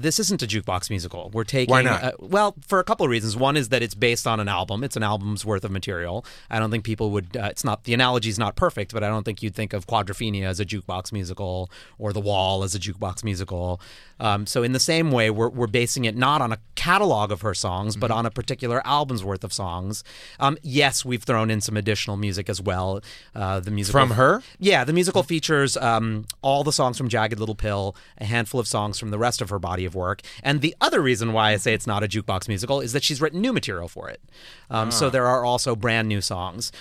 This isn't a jukebox musical. We're taking. Why not? Uh, well, for a couple of reasons. One is that it's based on an album. It's an album's worth of material. I don't think people would. Uh, it's not the analogy's not perfect, but I don't think you'd think of Quadrophenia as a jukebox musical or The Wall as a jukebox musical. Um, so in the same way, we're we're basing it not on a catalog of her songs, but on a particular album's worth of songs. Um, yes, we've thrown in some additional music as well. Uh, the music From her? yeah, the musical features um, all the songs from Jagged Little Pill, a handful of songs from the rest of her body of work. And the other reason why I say it's not a jukebox musical is that she's written new material for it. Um, So there are also brand new songs.